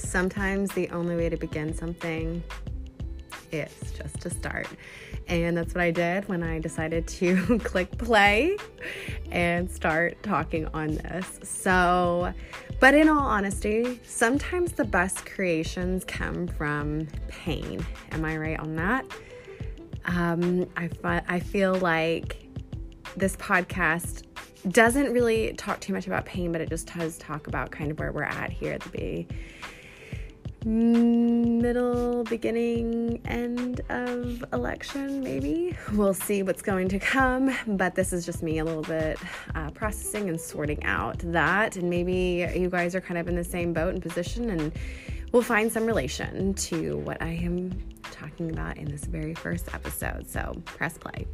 sometimes the only way to begin something is just to start. And that's what I did when I decided to click play and start talking on this. So, but in all honesty, sometimes the best creations come from pain. Am I right on that? Um, I, fi- I feel like this podcast doesn't really talk too much about pain, but it just does talk about kind of where we're at here at the B middle, beginning, end of election, maybe. We'll see what's going to come, but this is just me a little bit uh, processing and sorting out that. And maybe you guys are kind of in the same boat and position, and we'll find some relation to what I am talking about in this very first episode. So press play.